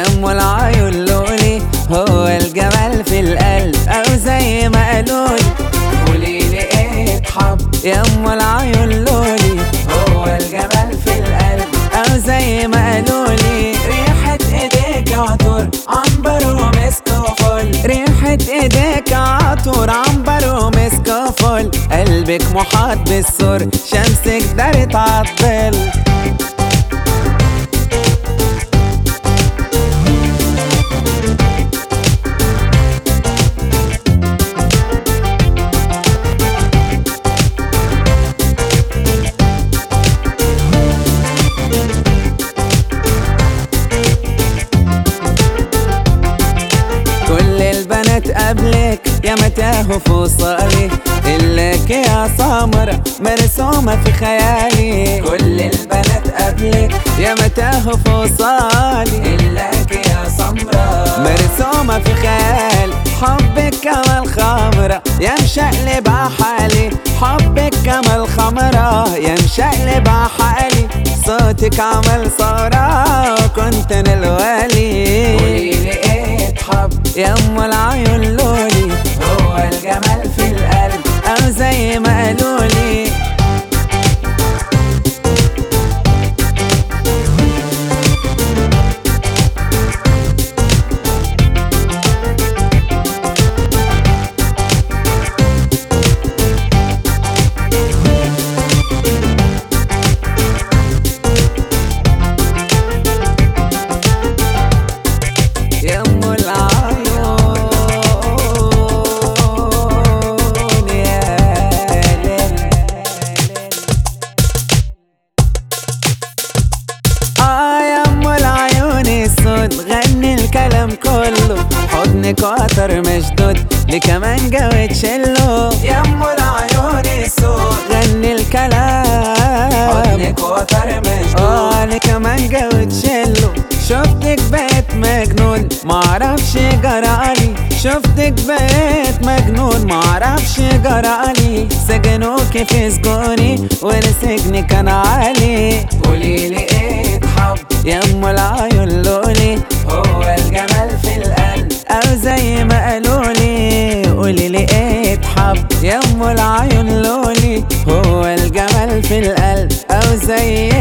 ام العيون لولي هو الجمال في القلب أو زي ما قالولي. قوليلي إيه تحب يا ام العيون لولي هو الجمال في القلب أو زي ما قالولي. ريحة إيديك عطور عنبر ومسك وفل. ريحة إيديك عطور عنبر ومسك وفل. قلبك محاط بالسور شمسك دارت عالظل قبلك يا متاهوا في وصالي إلك يا سمرة مرسومة في خيالي. كل البنات قبلك يا متاهوا في وصالي إلك يا سمرة مرسومة في خيالي حبك كما الخمرة يا مشقلب حالي حبك كما الخمرة يا مشقلب حالي صوتك عمل صورة وتر مشدود وتشيلو يا ام العيون السود غني الكلام. حضنك وتر مشدود. آه لكمانجا وتشيلو شفتك بقيت مجنون معرفش جرالي شفتك بقيت مجنون معرفش جرالي سجنوكي في سجوني والسجن كان عالي. قوليلي إيه تحب؟ يا أم العيون العيون لولي هو الجمال في القلب أو زي